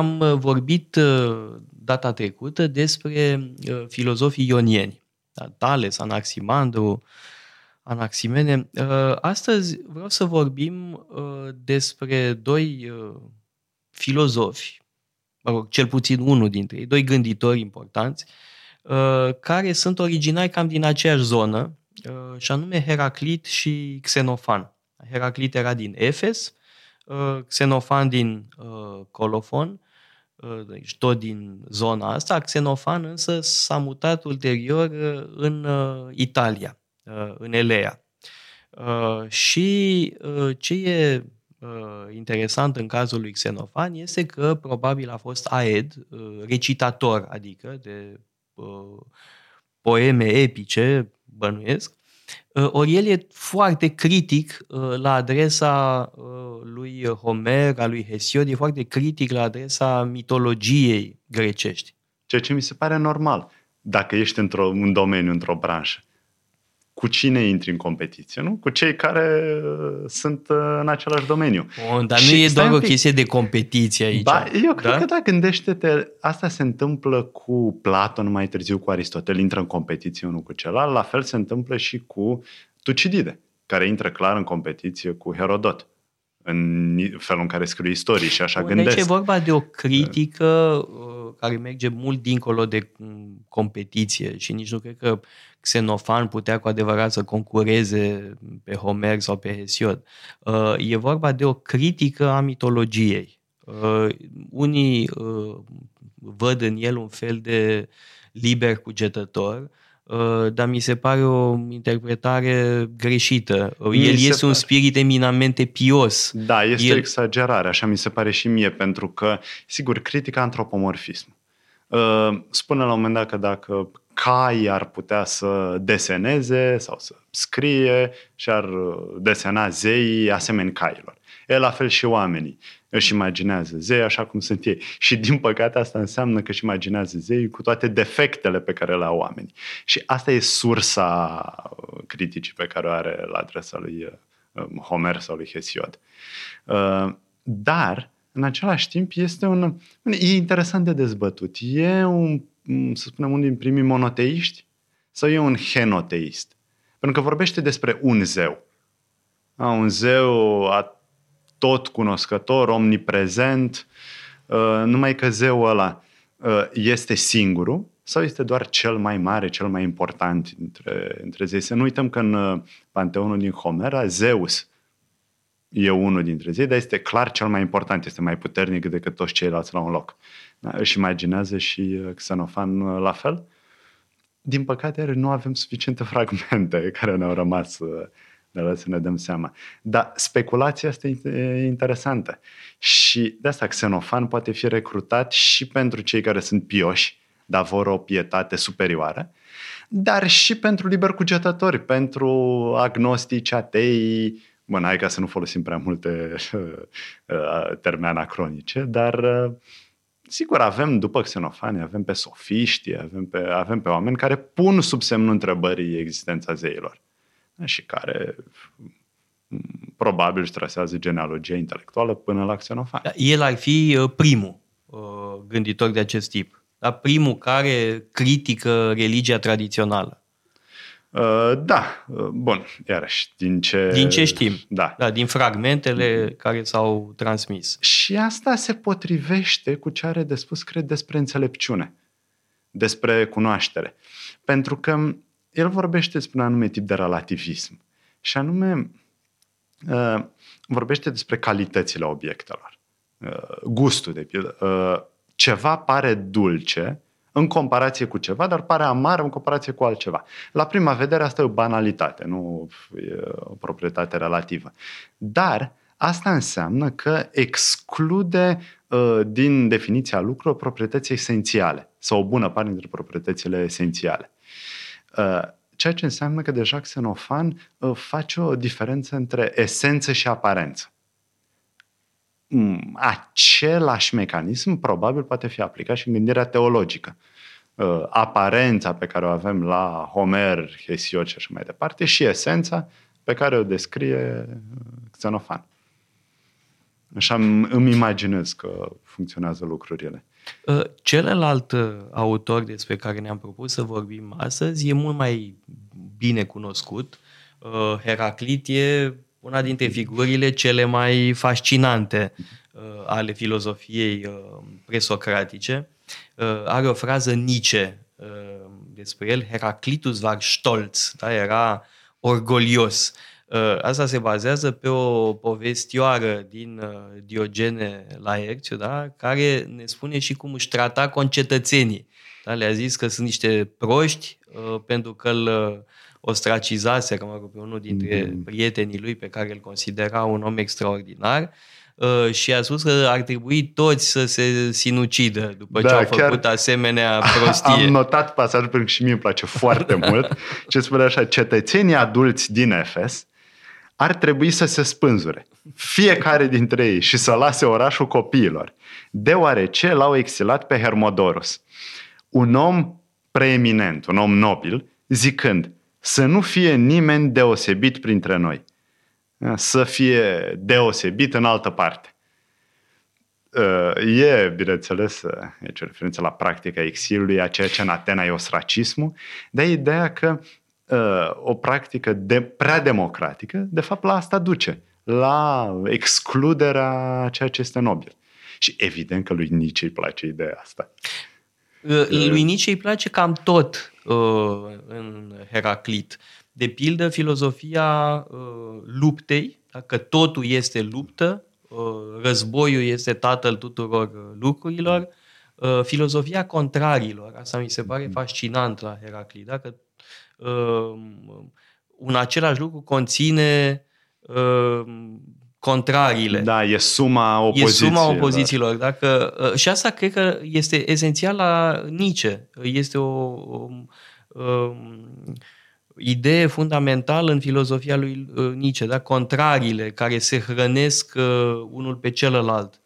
Am uh, vorbit uh, data trecută despre uh, filozofii ionieni, da? Tales, Anaximandru, Anaximene. Astăzi vreau să vorbim despre doi filozofi, mă rog, cel puțin unul dintre ei, doi gânditori importanți, care sunt originari cam din aceeași zonă, și anume Heraclit și Xenofan. Heraclit era din Efes, Xenofan din Colofon, Uh, deci tot din zona asta. Xenofan însă s-a mutat ulterior uh, în uh, Italia, în Elea. Și ce e interesant în cazul lui Xenofan este că probabil a fost aed, recitator, adică de poeme epice, bănuiesc, Uh, ori el e foarte critic uh, la adresa uh, lui Homer, a lui Hesiod, e foarte critic la adresa mitologiei grecești. Ceea ce mi se pare normal dacă ești într-un domeniu, într-o branșă cu cine intri în competiție, nu? Cu cei care uh, sunt uh, în același domeniu. Bun, dar și nu e doar o chestie de competiție aici. Ba, eu cred da? că da, gândește-te, asta se întâmplă cu Platon mai târziu cu Aristotel, intră în competiție unul cu celălalt, la fel se întâmplă și cu Tucidide, care intră clar în competiție cu Herodot în felul în care scriu istorii și așa Bun, gândesc. Deci e vorba de o critică uh, care merge mult dincolo de mm, competiție și nici nu cred că Xenofan putea cu adevărat să concureze pe Homer sau pe Hesiod. Uh, e vorba de o critică a mitologiei. Uh, unii văd în el un fel de liber cugetător, Uh, dar mi se pare o interpretare greșită. Mi El este pare. un spirit eminamente pios. Da, este El... o exagerare, așa mi se pare și mie, pentru că, sigur, critica antropomorfism. Uh, spune la un moment dat că dacă cai ar putea să deseneze sau să scrie și ar uh, desena zeii asemeni cailor. E la fel și oamenii își imaginează zei așa cum sunt ei. Și din păcate asta înseamnă că își imaginează zei cu toate defectele pe care le au oamenii. Și asta e sursa uh, criticii pe care o are la adresa lui uh, Homer sau lui Hesiod. Uh, dar, în același timp, este un... E interesant de dezbătut. E un, să spunem, unul din primii monoteiști sau e un henoteist? Pentru că vorbește despre un zeu. Un zeu tot cunoscător, omniprezent, uh, numai că zeul ăla uh, este singurul sau este doar cel mai mare, cel mai important dintre, dintre zei. Să nu uităm că în uh, Panteonul din Homera, Zeus e unul dintre zei, dar este clar cel mai important, este mai puternic decât toți ceilalți la un loc. Da? Își imaginează și Xenofan la fel? Din păcate, nu avem suficiente fragmente care ne-au rămas de la să ne dăm seama. Dar speculația asta e interesantă. Și de asta Xenofan poate fi recrutat și pentru cei care sunt pioși, dar vor o pietate superioară, dar și pentru liber cugetători, pentru agnostici, atei, Bă, hai ca să nu folosim prea multe uh, termeni anacronice, dar uh, sigur avem, după Xenofani, avem pe sofiști, avem pe, avem pe oameni care pun sub semnul întrebării existența zeilor și care mm, probabil își trasează genealogia intelectuală până la Xenofan. Da, el ar fi uh, primul uh, gânditor de acest tip. Da? Primul care critică religia tradițională. Uh, da, bun, iarăși, din ce... Din ce știm, da. da din fragmentele mm-hmm. care s-au transmis. Și asta se potrivește cu ce are de spus, cred, despre înțelepciune, despre cunoaștere. Pentru că el vorbește despre un anume tip de relativism. Și anume, uh, vorbește despre calitățile obiectelor. Uh, gustul, de pildă. Uh, ceva pare dulce în comparație cu ceva, dar pare amar în comparație cu altceva. La prima vedere, asta e o banalitate, nu e o proprietate relativă. Dar asta înseamnă că exclude din definiția lucrurilor proprietăți esențiale sau o bună parte dintre proprietățile esențiale. Uh, ceea ce înseamnă că deja Xenofan uh, face o diferență între esență și aparență. Mm, același mecanism probabil poate fi aplicat și în gândirea teologică. Uh, aparența pe care o avem la Homer, Hesiod și așa mai departe și esența pe care o descrie Xenofan. Așa îmi imaginez că funcționează lucrurile. Uh, celălalt uh, autor despre care ne-am propus să vorbim astăzi e mult mai bine cunoscut. Uh, Heraclit e una dintre figurile cele mai fascinante ale filozofiei presocratice. Are o frază Nietzsche despre el, Heraclitus war stolz, da? era orgolios. Uh, asta se bazează pe o povestioară din uh, Diogene Laerțiu, da? care ne spune și cum își trata concetățenii. Da? Le-a zis că sunt niște proști uh, pentru că îl ostracizase, că mă rog, pe unul dintre mm-hmm. prietenii lui pe care îl considera un om extraordinar și a spus că ar trebui toți să se sinucidă după da, ce au făcut asemenea prostie. Am notat pasajul pentru că și mie îmi place foarte mult ce spune așa, cetățenii adulți din Efes ar trebui să se spânzure, fiecare dintre ei, și să lase orașul copiilor, deoarece l-au exilat pe Hermodorus, un om preeminent, un om nobil, zicând să nu fie nimeni deosebit printre noi, să fie deosebit în altă parte. E, bineînțeles, e o referință la practica exilului, a ceea ce în Atena e ostracismul, dar e ideea că uh, o practică de, prea democratică, de fapt la asta duce, la excluderea ceea ce este nobil. Și evident că lui Nietzsche îi place ideea asta. Uh, lui Nietzsche îi place cam tot uh, în Heraclit. De pildă, filozofia uh, luptei, dacă totul este luptă, uh, războiul este tatăl tuturor uh, lucrurilor, uh, filozofia contrarilor, asta mi se pare mm-hmm. fascinant la Heraclit, dacă uh, un același lucru conține uh, contrariile. Da, e suma opozițiilor. E suma opozițiilor. Dacă, uh, și asta cred că este esențial la Nietzsche. Este o, o uh, idee fundamentală în filozofia lui uh, Nietzsche, da? contrariile care se hrănesc uh, unul pe celălalt.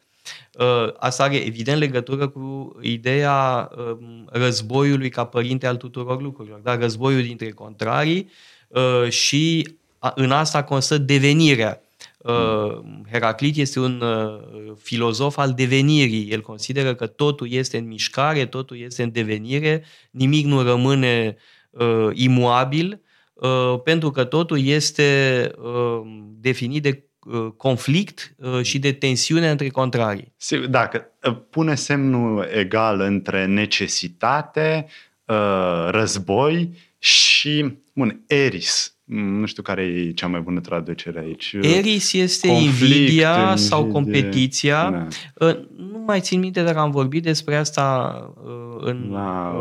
Uh, asta are evident legătură cu ideea um, războiului ca părinte al tuturor lucrurilor. Da? Războiul dintre contrarii uh, și în asta constă devenirea. Uh, Heraclit este un filozof al devenirii. El consideră că totul este în mișcare, totul este în devenire, nimic nu rămâne imuabil, pentru că totul este definit de Uh, conflict uh, și de tensiune între contrarii. Dacă uh, pune semnul egal între necesitate, război și, bun, eris. Nu știu care e cea mai bună traducere aici. Eris este Conflict, invidia invidie. sau competiția. Da. Nu mai țin minte dacă am vorbit despre asta în, la,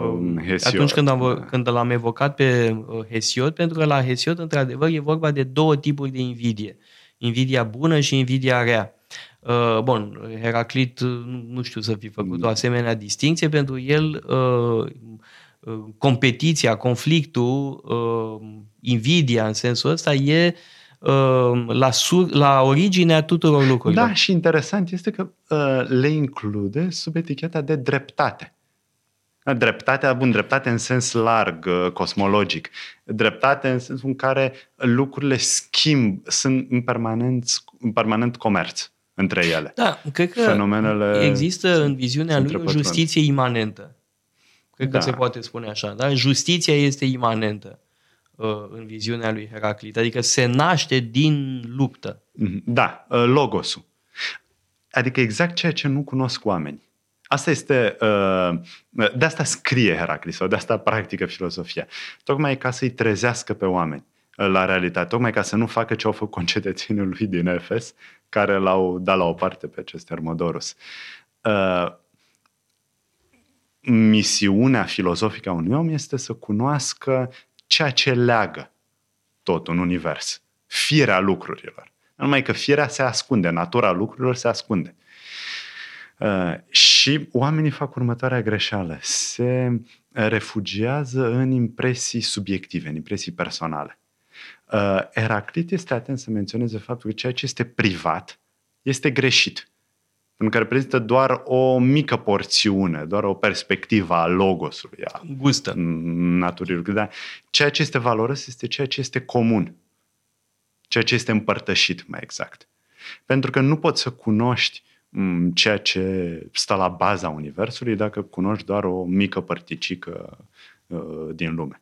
Hesiod, atunci când, am, da. când l-am evocat pe Hesiod, pentru că la Hesiod, într-adevăr, e vorba de două tipuri de invidie invidia bună și invidia rea. Uh, bun, Heraclit nu știu să fi făcut o asemenea distinție, pentru el uh, uh, competiția, conflictul, invidia în sensul ăsta e la, sur, la originea tuturor lucrurilor. Da, și interesant este că le include sub eticheta de dreptate. Dreptatea, bun, dreptate în sens larg, uh, cosmologic. Dreptate în sensul în care lucrurile schimb, sunt în permanent, în permanent comerț între ele. Da, cred că Fenomenele există în viziunea lui o justiție imanentă. Cred da. că se poate spune așa. Da? Justiția este imanentă uh, în viziunea lui Heraclit, adică se naște din luptă. Mhm. Da, uh, logosul. Adică exact ceea ce nu cunosc oamenii. Asta este, uh, de asta scrie Heraclit sau de asta practică filosofia. Tocmai ca să-i trezească pe oameni uh, la realitate, tocmai ca să nu facă ce au făcut concetățenii lui din Efes, care l-au dat la o parte pe acest Hermodorus. Uh, misiunea filozofică a unui om este să cunoască ceea ce leagă tot un univers, firea lucrurilor. Numai că firea se ascunde, natura lucrurilor se ascunde. Uh, și oamenii fac următoarea greșeală. Se refugiază în impresii subiective, în impresii personale. Uh, Heraclit este atent să menționeze faptul că ceea ce este privat este greșit. Pentru că reprezintă doar o mică porțiune, doar o perspectivă a logosului, a Gustă. naturii. Dar ceea ce este valoros este ceea ce este comun. Ceea ce este împărtășit, mai exact. Pentru că nu poți să cunoști mm, ceea ce stă la baza Universului dacă cunoști doar o mică părticică uh, din lume.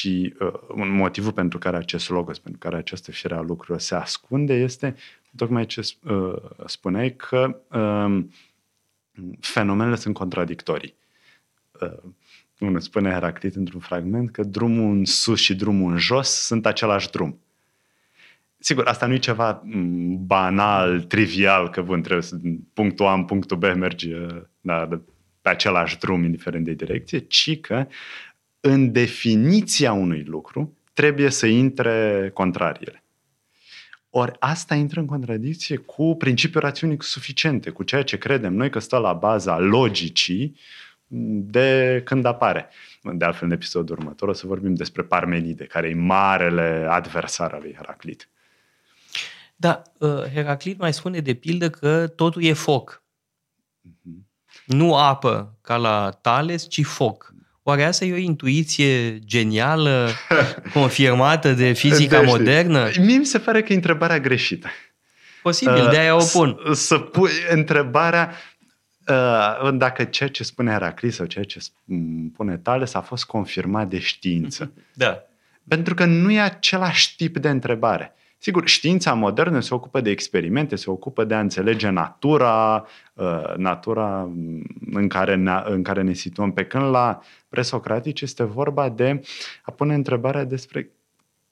Uh, și uh, un motivul pentru care acest logos, pentru care această fire a lucrurilor se ascunde este tocmai ce uh, spuneai că uh, fenomenele sunt contradictorii. Uh, unul spune Heraclit într-un fragment că drumul în sus și drumul în jos sunt același drum. Sigur, asta nu e ceva mm, banal, trivial, că bun, trebuie să punctul A în punctul B merge da, pe același drum, indiferent de direcție, ci că în definiția unui lucru trebuie să intre contrariile. Ori asta intră în contradicție cu principiul rațiunii suficiente, cu ceea ce credem noi că stă la baza logicii de când apare. De altfel, în episodul următor o să vorbim despre Parmenide, care e marele adversar al lui Heraclit. Da, uh, Heraclit mai spune de pildă că totul e foc. Uh-huh. Nu apă ca la Tales, ci foc. Oare asta e o intuiție genială, confirmată de fizica de modernă? Mie mi se pare că e întrebarea greșită. Posibil, uh, de-aia o pun. Să, să pui întrebarea uh, dacă ceea ce spune Heraclit sau ceea ce spune Tales a fost confirmat de știință. Da. Pentru că nu e același tip de întrebare. Sigur, știința modernă se ocupă de experimente, se ocupă de a înțelege natura, uh, natura în care ne, în care ne situăm. Pe când la presocratici este vorba de a pune întrebarea despre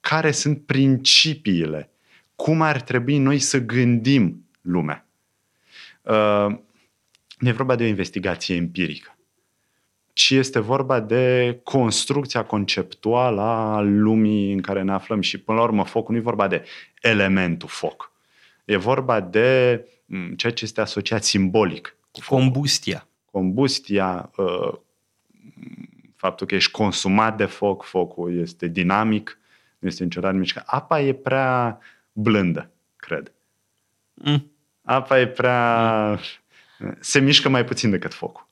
care sunt principiile, cum ar trebui noi să gândim lumea. Uh, nu e vorba de o investigație empirică, ci este vorba de construcția conceptuală a lumii în care ne aflăm. Și, până la urmă, focul nu e vorba de elementul foc. E vorba de mm, ceea ce este asociat simbolic cu focul. Combustia. Combustia, uh, faptul că ești consumat de foc, focul este dinamic, nu este niciodată mișcat. Apa e prea blândă, cred. Mm. Apa e prea... Mm. Se mișcă mai puțin decât focul.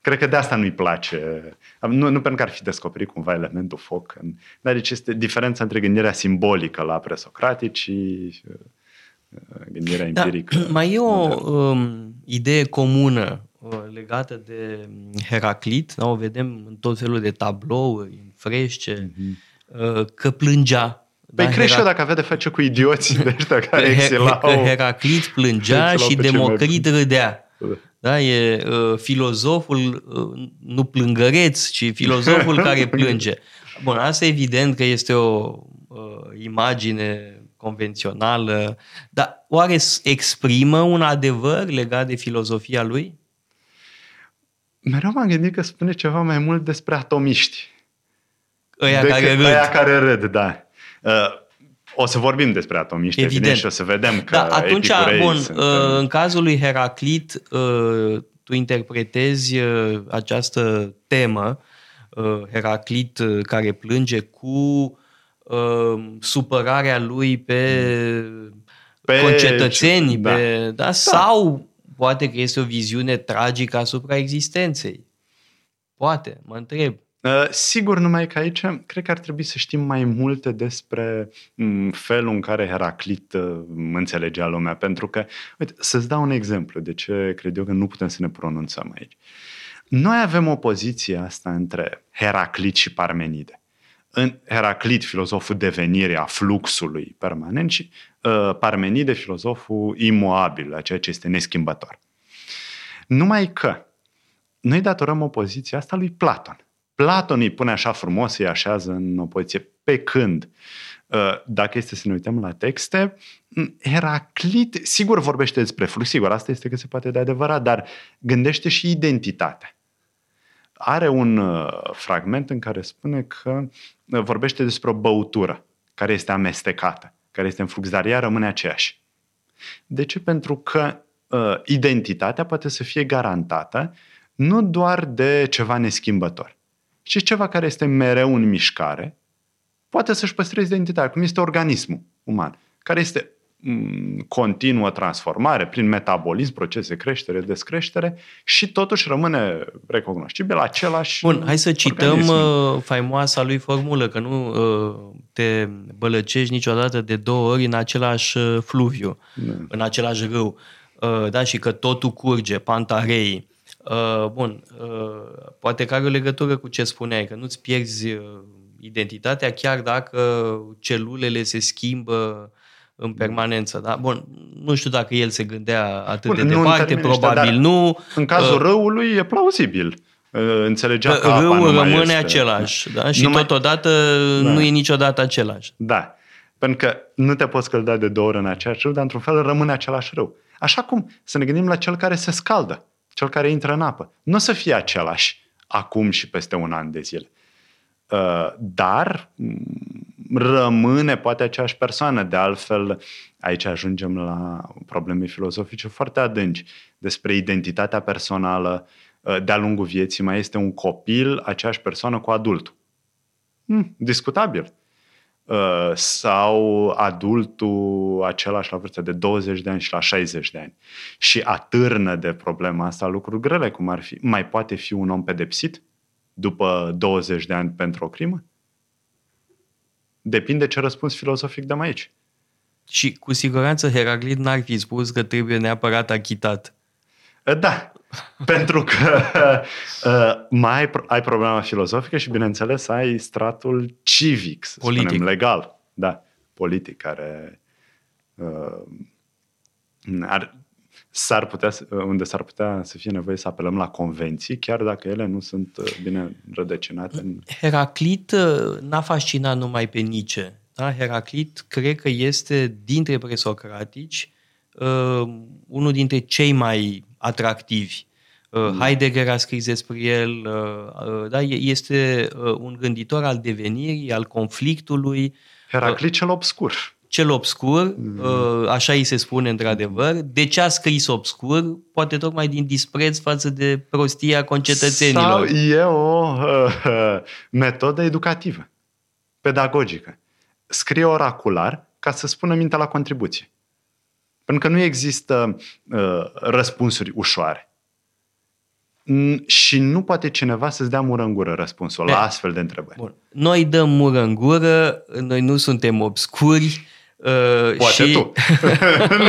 Cred că de asta nu-i place. Nu, nu pentru că ar fi descoperit cumva elementul foc. Dar deci este diferența între gândirea simbolică la presocratici și uh, gândirea da, empirică. Mai e o um, idee comună uh, legată de Heraclit, da? o vedem în tot felul de tablouri, în frește, mm-hmm. că plângea. Păi da, crește Herac... dacă avea de face cu idioții de ăștia care exilau. Că Heraclit plângea și Democrit râdea. Da. Da? E uh, filozoful, uh, nu plângăreț, ci filozoful care plânge. Bun, asta evident că este o uh, imagine convențională, dar oare exprimă un adevăr legat de filozofia lui? Mereu m-am gândit că spune ceva mai mult despre atomiști. Ăia care râd. Ăia care râd, da. Uh, o să vorbim despre atomiști, evident, evident și o să vedem că da, atunci, bun, sunt... Uh, în cazul lui Heraclit, uh, tu interpretezi uh, această temă, Heraclit care plânge cu supărarea lui pe, pe concetățeni, da. Pe, da? da. sau poate că este o viziune tragică asupra existenței. Poate, mă întreb. Uh, sigur, numai că aici cred că ar trebui să știm mai multe despre mm, felul în care Heraclit uh, înțelegea lumea, pentru că, uite, să-ți dau un exemplu de ce cred eu că nu putem să ne pronunțăm aici. Noi avem o poziție asta între Heraclit și Parmenide. În Heraclit, filozoful devenirii, a fluxului permanent și uh, Parmenide, filozoful imoabil, a ceea ce este neschimbător. Numai că noi datorăm o poziție asta lui Platon. Platon îi pune așa frumos, îi așează în opoziție. Pe când, uh, dacă este să ne uităm la texte, Heraclit, sigur vorbește despre flux, sigur, asta este că se poate de adevărat, dar gândește și identitatea. Are un uh, fragment în care spune că uh, vorbește despre o băutură care este amestecată, care este în flux, dar ea rămâne aceeași. De ce? Pentru că uh, identitatea poate să fie garantată nu doar de ceva neschimbător, și ceva care este mereu în mișcare, poate să-și păstreze identitatea, cum este organismul uman, care este continuă transformare prin metabolism, procese creștere, descreștere și totuși rămâne recognoscibil același Bun, hai să cităm organism. Uh, faimoasa lui formulă, că nu uh, te bălăcești niciodată de două ori în același uh, fluviu, da. în același râu, da, și că totul curge, pantarei. Bun, poate că are o legătură cu ce spuneai, că nu-ți pierzi identitatea chiar dacă celulele se schimbă în permanență. Da? Bun, nu știu dacă el se gândea atât Bun, de departe, probabil ăștia, nu. În cazul uh, răului e plauzibil. Uh, înțelegea că Râul apa rămâne este. același da? și numai... totodată da. nu e niciodată același. Da, pentru că nu te poți scălda de două ori în același râu, dar într-un fel rămâne același râu. Așa cum să ne gândim la cel care se scaldă, cel care intră în apă. Nu o să fie același acum și peste un an de zile. Uh, dar rămâne poate aceeași persoană. De altfel, aici ajungem la probleme filozofice foarte adânci despre identitatea personală uh, de-a lungul vieții. Mai este un copil, aceeași persoană cu adultul. Hmm, discutabil. Uh, sau adultul același la vârsta de 20 de ani și la 60 de ani. Și atârnă de problema asta lucruri grele, cum ar fi, mai poate fi un om pedepsit după 20 de ani pentru o crimă? Depinde ce răspuns filozofic dăm aici. Și cu siguranță Heraclit n-ar fi spus că trebuie neapărat achitat. Da, pentru că uh, mai ai, ai problema filozofică și, bineînțeles, ai stratul civic, să politic. spunem, legal. Da, politic, care uh, ar, s-ar putea, unde s-ar putea să fie nevoie să apelăm la convenții, chiar dacă ele nu sunt uh, bine rădăcinate. În... Heraclit uh, n-a fascinat numai pe Nice. Da? Heraclit cred că este dintre presocratici uh, unul dintre cei mai atractivi. Uh, mm. Heidegger a scris despre el, uh, uh, da? este uh, un gânditor al devenirii, al conflictului. Heraclit cel obscur cel obscur, mm. așa îi se spune într-adevăr. De ce a scris obscur? Poate tocmai din dispreț față de prostia concetățenilor. Sau e o uh, metodă educativă, pedagogică. Scrie oracular ca să spună mintea la contribuție. Pentru că nu există uh, răspunsuri ușoare. Și nu poate cineva să-ți dea mură în gură răspunsul la astfel de întrebări. Bun. Noi dăm mură în gură, noi nu suntem obscuri, Uh, Poate și, tu.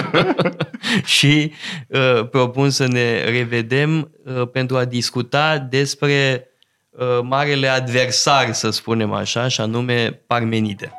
și uh, propun să ne revedem uh, pentru a discuta despre uh, marele adversar, să spunem așa, și anume Parmenide.